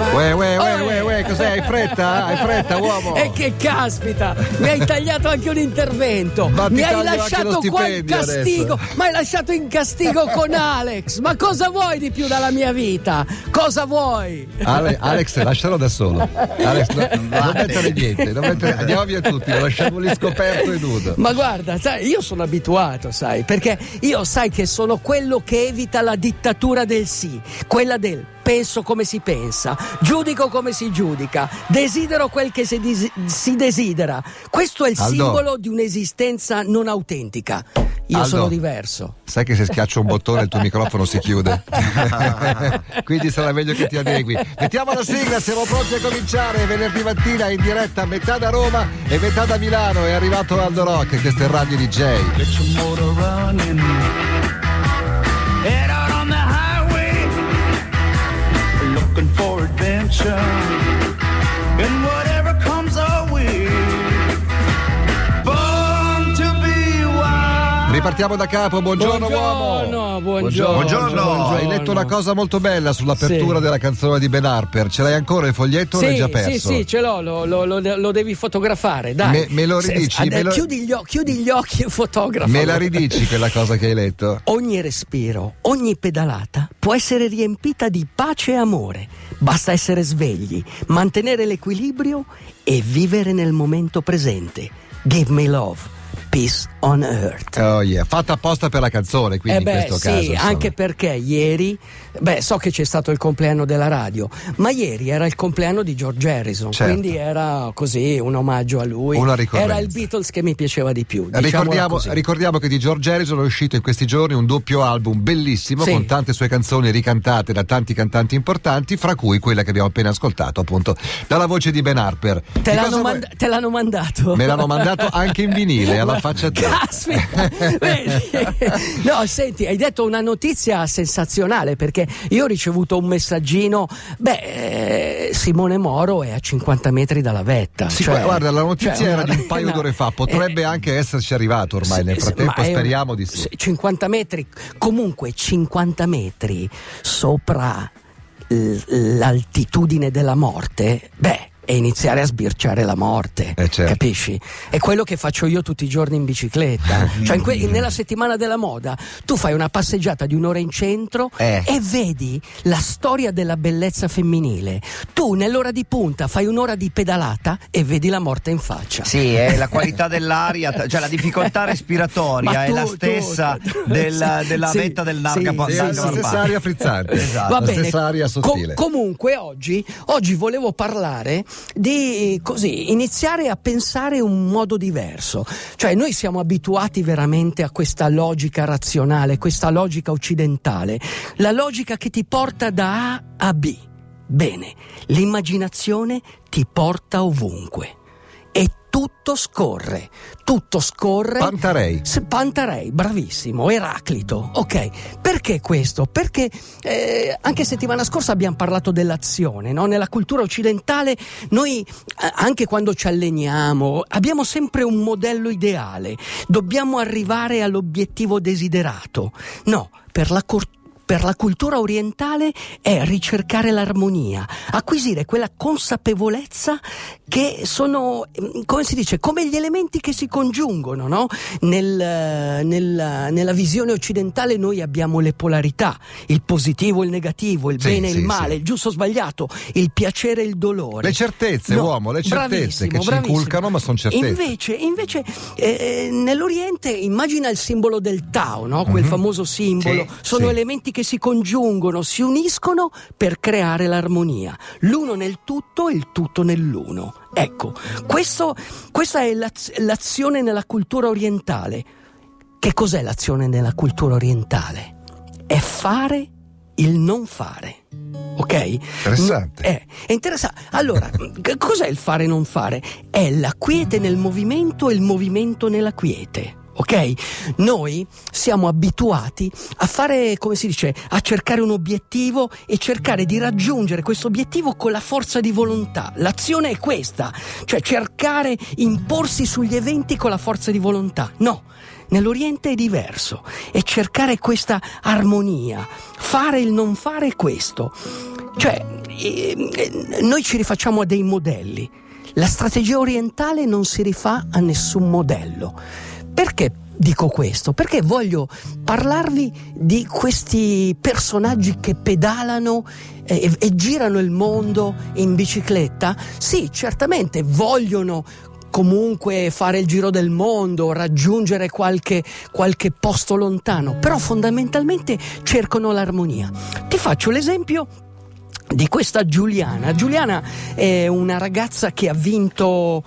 Uè, uè, uè, uè, uè, cos'è? Hai fretta? Hai fretta, uomo? E che caspita, mi hai tagliato anche un intervento. Ma mi hai lasciato qua in castigo. adesso. Ma hai lasciato in castigo con Alex. Ma cosa vuoi di più dalla mia vita? Cosa vuoi? Ale- Alex, lascialo da solo. Alex, no- non mettere niente, non mettere- andiamo via tutti, lo lasciamo lì scoperto e nudo. Ma guarda, sai, io sono abituato, sai, perché io sai che sono quello che evita la dittatura del sì, quella del penso come si pensa, giudico come si giudica, desidero quel che si, desi- si desidera. Questo è il Aldo. simbolo di un'esistenza non autentica. Io Aldo. sono diverso. Sai che se schiaccio un bottone il tuo microfono si chiude. Quindi sarà meglio che ti adegui. Mettiamo la sigla, siamo pronti a cominciare. Venerdì mattina in diretta metà da Roma e metà da Milano. È arrivato Aldo Rock, questo è Radio DJ. Get your motor running. And what Ripartiamo da capo, buongiorno, uomo. Buongiorno, buongiorno. Buongiorno. Hai letto una cosa molto bella sull'apertura Sì. della canzone di Ben Harper. Ce l'hai ancora il foglietto o l'hai Sì, già sì, perso? sì, ce l'ho, lo, lo- lo- lo devi fotografare, dai. Me- me lo ridici, ade- me lo- Chiudi, gli, chiudi gli occhi e fotografa. Me la ridici quella cosa che hai letto? Ogni respiro, ogni pedalata può essere riempita di pace e amore. Basta essere svegli, mantenere l'equilibrio e vivere nel momento presente. Give me love, peace on earth. Oh yeah, fatta apposta per la canzone, quindi Eh beh, in questo sì, caso. insomma. anche perché ieri, beh, so che c'è stato il compleanno della radio, ma ieri era il compleanno di George Harrison, Certo. quindi era così un omaggio a lui. Una ricorrenza. Era il Beatles che mi piaceva di più. Ricordiamo, ricordiamo che di George Harrison è uscito in questi giorni un doppio album bellissimo Sì. con tante sue canzoni ricantate da tanti cantanti importanti, fra cui quella che abbiamo appena ascoltato appunto dalla voce di Ben Harper. Te l'hanno, manda- te l'hanno mandato? Me l'hanno mandato anche in vinile, alla faccia a te. Caspita? No, senti, hai detto una notizia sensazionale perché io ho ricevuto un messaggino. Beh, eh, Simone Moro è a 50 metri dalla vetta. Sì, cioè- guarda, la notizia cioè, era di un paio no, d'ore fa, potrebbe eh, anche esserci arrivato ormai nel sì, frattempo, è un- speriamo di sì. sì, 50 metri, comunque 50 metri sopra l'altitudine della morte, beh, è iniziare a sbirciare la morte, Eh, certo. capisci? È quello che faccio io tutti i giorni in bicicletta. cioè, in que- nella settimana della moda, tu fai una passeggiata di un'ora in centro Eh. e vedi la storia della bellezza femminile. Tu nell'ora di punta fai un'ora di pedalata e vedi la morte in faccia. Sì, è la qualità dell'aria, cioè la difficoltà respiratoria Ma è la tu- tu- stessa tu- del- sì, della sì, vetta del narca sì, Sì, la stessa aria frizzante, Esatto. Va la bene. stessa aria Com- sottile. comunque oggi, oggi volevo parlare di così, iniziare a pensare un modo diverso. Cioè noi siamo abituati veramente a questa logica razionale, questa logica occidentale, la logica che ti porta da A a B. Bene, l'immaginazione ti porta ovunque. Tutto scorre, tutto scorre. Pantarei. Pantarei, bravissimo, Eraclito. Ok, perché questo? Perché eh, anche settimana scorsa abbiamo parlato dell'azione, no? Nella cultura occidentale noi, eh, anche quando ci alleniamo, abbiamo sempre un modello ideale. Dobbiamo arrivare all'obiettivo desiderato. No, per la cor- per la cultura orientale è ricercare l'armonia, acquisire quella consapevolezza che sono, ehm, come si dice, come gli elementi che si congiungono, no? Nel, eh, nel- nella visione occidentale noi abbiamo le polarità, il positivo e il negativo, il Sì, bene e sì, il male, sì. il giusto o sbagliato, il piacere e il dolore. Le certezze, No, uomo, le certezze che ci inculcano, ma sono certezze. Invece, invece eh, nell'Oriente immagina il simbolo del Tao, no? quel famoso simbolo. Sono elementi che si congiungono, si uniscono per creare l'armonia. L'uno nel tutto e il tutto nell'uno. Ecco, questo- questa è l'az- l'azione nella cultura orientale. Che cos'è l'azione nella cultura orientale? È fare il non fare. Ok? Interessante. Eh, è interessante. Allora, che cos'è il fare e non fare? È la quiete nel movimento e il movimento nella quiete. Ok? Noi siamo abituati a fare, come si dice, a cercare un obiettivo e cercare di raggiungere questo obiettivo con la forza di volontà. L'azione è questa, cioè cercare, imporsi sugli eventi con la forza di volontà. No, nell'Oriente è diverso, è cercare questa armonia, fare il non fare questo. Cioè, eh, eh, noi ci rifacciamo a dei modelli. La strategia orientale non si rifà a nessun modello. Perché dico questo? Perché voglio parlarvi di questi personaggi che pedalano e, e girano il mondo in bicicletta. Sì, certamente vogliono comunque fare il giro del mondo, raggiungere qualche, qualche posto lontano, però fondamentalmente cercano l'armonia. Ti faccio l'esempio di questa Giuliana. Giuliana è una ragazza che ha vinto,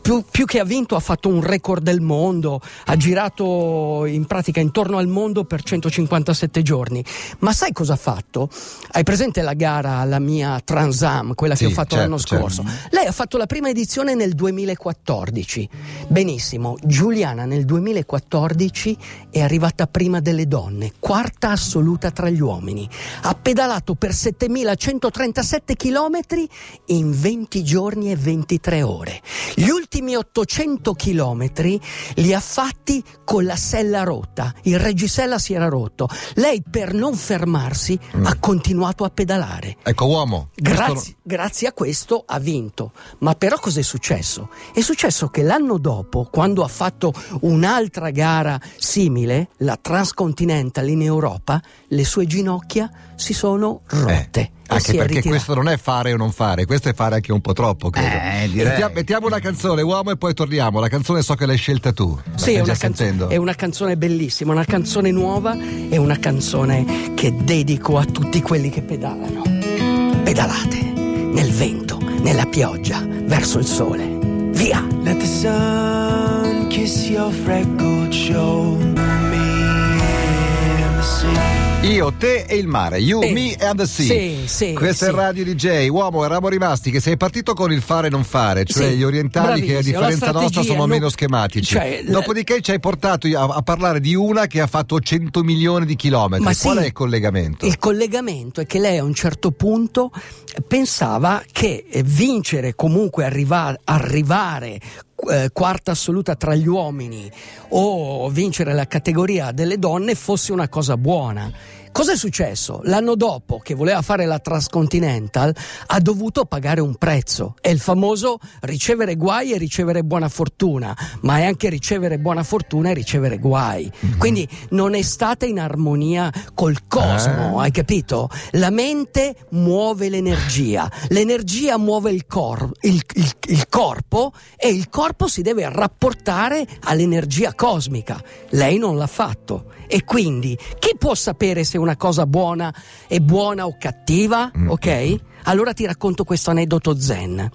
più, più, che ha vinto, ha fatto un record del mondo, ha girato in pratica intorno al mondo per 157 giorni. Ma sai cosa ha fatto? Hai presente la gara, la mia Transam, quella Sì, che ho fatto certo, l'anno certo. scorso? Lei ha fatto la prima edizione nel 2014. Benissimo, Giuliana nel 2014 è arrivata prima delle donne, quarta assoluta tra gli uomini. Ha pedalato per 7137 km in 20 giorni e 23 ore. Gli ultimi 800 km li ha fatti con la sella rotta. Il reggisella si era rotto. Lei per non fermarsi ha continuato a pedalare. Ecco, uomo. Grazie, grazie a questo ha vinto. Ma però cos'è successo? È successo che l'anno dopo, quando ha fatto un'altra gara simile, la Transcontinental in Europa, le sue ginocchia si sono no- rotte. Eh, anche perché ritirato. questo non è fare o non fare, questo è fare anche un po' troppo, credo. Eh, direi. Mettiamo, mettiamo una canzone, uomo, e poi torniamo. La canzone so che l'hai scelta tu. La Sì, stai è già una, canzo- è una canzone bellissima, una canzone nuova, è una canzone che dedico a tutti quelli che pedalano. Pedalate nel vento, nella pioggia, verso il sole. Via! Let the sun kiss your freckled Io, te e il mare, you, Sì. me and the sea. Sì, sì, Questo è sì. Radio DJ. Uomo, eravamo rimasti che sei partito con il fare e non fare, cioè Sì, gli orientali che a differenza nostra sono no- meno schematici. cioè, Dopodiché ci hai portato a, a parlare di una che ha fatto 100 milioni di chilometri. Ma Qual è il collegamento? Il collegamento è che lei a un certo punto pensava che eh, vincere, comunque arriva- arrivare eh, quarta assoluta tra gli uomini o vincere la categoria delle donne fosse una cosa buona. Cosa è successo? L'anno dopo che voleva fare la Transcontinental ha dovuto pagare un prezzo. È il famoso ricevere guai e ricevere buona fortuna, ma è anche ricevere buona fortuna e ricevere guai. Quindi non è stata in armonia col cosmo, Ah. hai capito? La mente muove l'energia, l'energia muove il, cor- il- il- il corpo e il corpo si deve rapportare all'energia cosmica. Lei non l'ha fatto. E quindi chi può sapere se una cosa buona è buona o cattiva? Mm. Ok? Allora ti racconto questo aneddoto zen.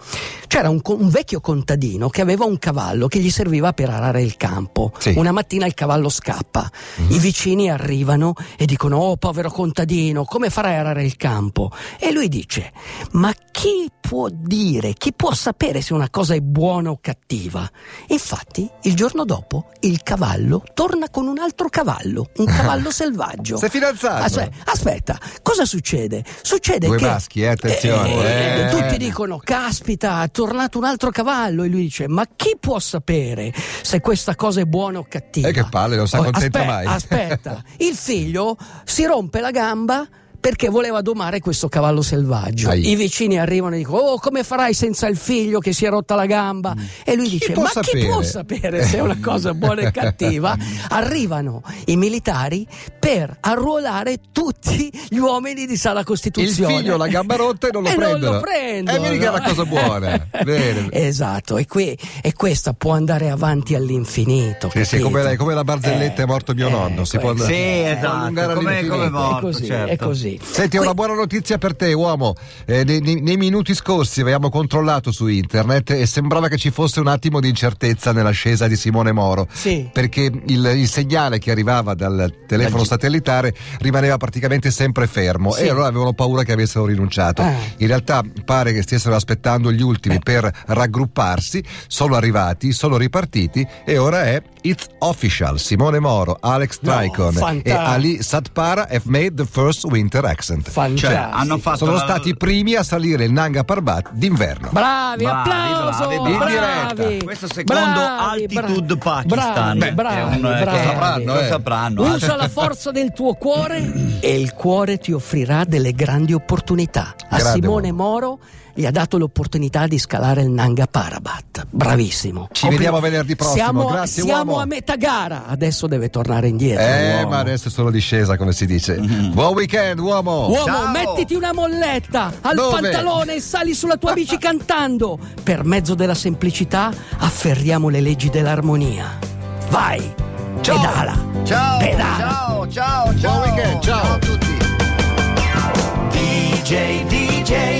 C'era un, un vecchio contadino che aveva un cavallo che gli serviva per arare il campo. Sì. Una mattina il cavallo scappa. I vicini arrivano e dicono: Oh, povero contadino, come farai a arare il campo? E lui dice: Ma chi può dire, chi può sapere se una cosa è buona o cattiva? Infatti, il giorno dopo, il cavallo torna con un altro cavallo, un cavallo selvaggio. Sei fidanzato? Aspe- aspetta, cosa succede? Succede Due che. maschi, eh, attenzione. Eh. Tutti dicono: Caspita, è tornato un altro cavallo. E lui dice: Ma chi può sapere se questa cosa è buona o cattiva? Eh, che palle, non si Oh, accontenta aspe- mai. Aspetta, il figlio si rompe la gamba. Perché voleva domare questo cavallo selvaggio. Ai. I vicini arrivano e dicono: Oh, come farai senza il figlio che si è rotta la gamba? E lui dice: Ma chi sapere?" può sapere se è una cosa buona e cattiva? Arrivano i militari per arruolare tutti gli uomini di sala Il Costituzione. figlio ha la gamba rotta e non lo E prendono. non lo prendono. E vedi che è una cosa buona. Esatto, e, qui, e questa può andare avanti all'infinito. Sì, sì, come, la- come la barzelletta Eh, è morto mio eh, nonno. Si può, questo. Sì, esatto, come, come È morto, così, certo. è così. Senti, ho una buona notizia per te, uomo. Eh, nei, nei- minuti scorsi avevamo controllato su internet e sembrava che ci fosse un attimo di incertezza nell'ascesa di Simone Moro. Sì. Perché il, il segnale che arrivava dal telefono satellitare rimaneva praticamente sempre fermo Sì. e allora avevano paura che avessero rinunciato. Ah. In realtà pare che stessero aspettando gli ultimi per raggrupparsi, sono arrivati, sono ripartiti e ora è It's Official. Simone Moro, Alex No, Tricon e fantastico. Ali Satpara have made the first winter Super Accent. Fantastico. Cioè, hanno fatto Sono la- stati i primi a salire il Nanga Parbat d'inverno. Bravi, Bravi, applauso! bravi, bravi. Bravi. Questo secondo Bravi, Altitude bravi, Pakistan. Bravi, Beh, bravi, è un- eh, bravi. che sapranno, lo eh. sapranno. Usa la forza del tuo cuore e il cuore ti offrirà delle grandi opportunità. A Grande Simone. Moro gli ha dato l'opportunità di scalare il Nanga Parbat. Bravissimo. Ci vediamo venerdì prossimo. Siamo, Grazie, siamo uomo. a metà gara, adesso deve tornare indietro. Eh, uomo. ma adesso è solo discesa, come si dice. Buon weekend, uomo! Uomo, Ciao. mettiti una molletta al Dove? pantalone e sali sulla tua bici cantando. Per mezzo della semplicità afferriamo le leggi dell'armonia. Vai, pedala. Ciao, Pedala. ciao, ciao, ciao. weekend, ciao. a tutti. DJ, DJ.